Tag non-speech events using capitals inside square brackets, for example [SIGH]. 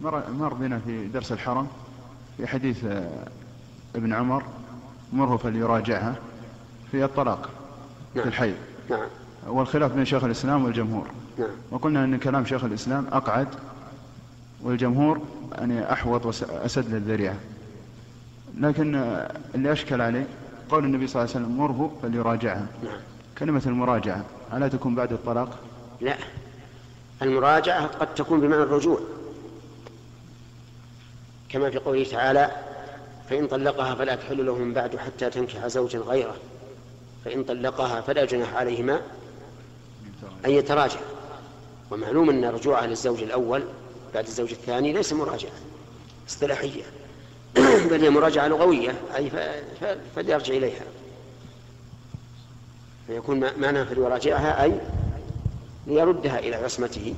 مر, مر بنا في درس الحرم في حديث آه، ابن عمر مره فليراجعها في الطلاق نعم. في الحي. نعم. والخلاف بين شيخ الإسلام والجمهور. نعم. وقلنا أن كلام شيخ الإسلام أقعد والجمهور يعني أحوط وأسد للذريعة. لكن آه، اللي أشكل عليه قول النبي صلى الله عليه وسلم مره فليراجعها. نعم. كلمة المراجعة ألا تكون بعد الطلاق؟ لا. المراجعة قد تكون بمعنى الرجوع. كما في قوله تعالى فإن طلقها فلا تحل له من بعد حتى تنكح زوجا غيره. فإن طلقها فلا جناح عليهما أن يتراجع. ومعلوم أن رجوعها للزوج الأول بعد الزوج الثاني ليس مراجعة اصطلاحية. [CLEARS THROAT] بل هي مراجعة لغوية أي فليرجع إليها. فيكون معنى فليراجعها أي ليردها إلى عصمته.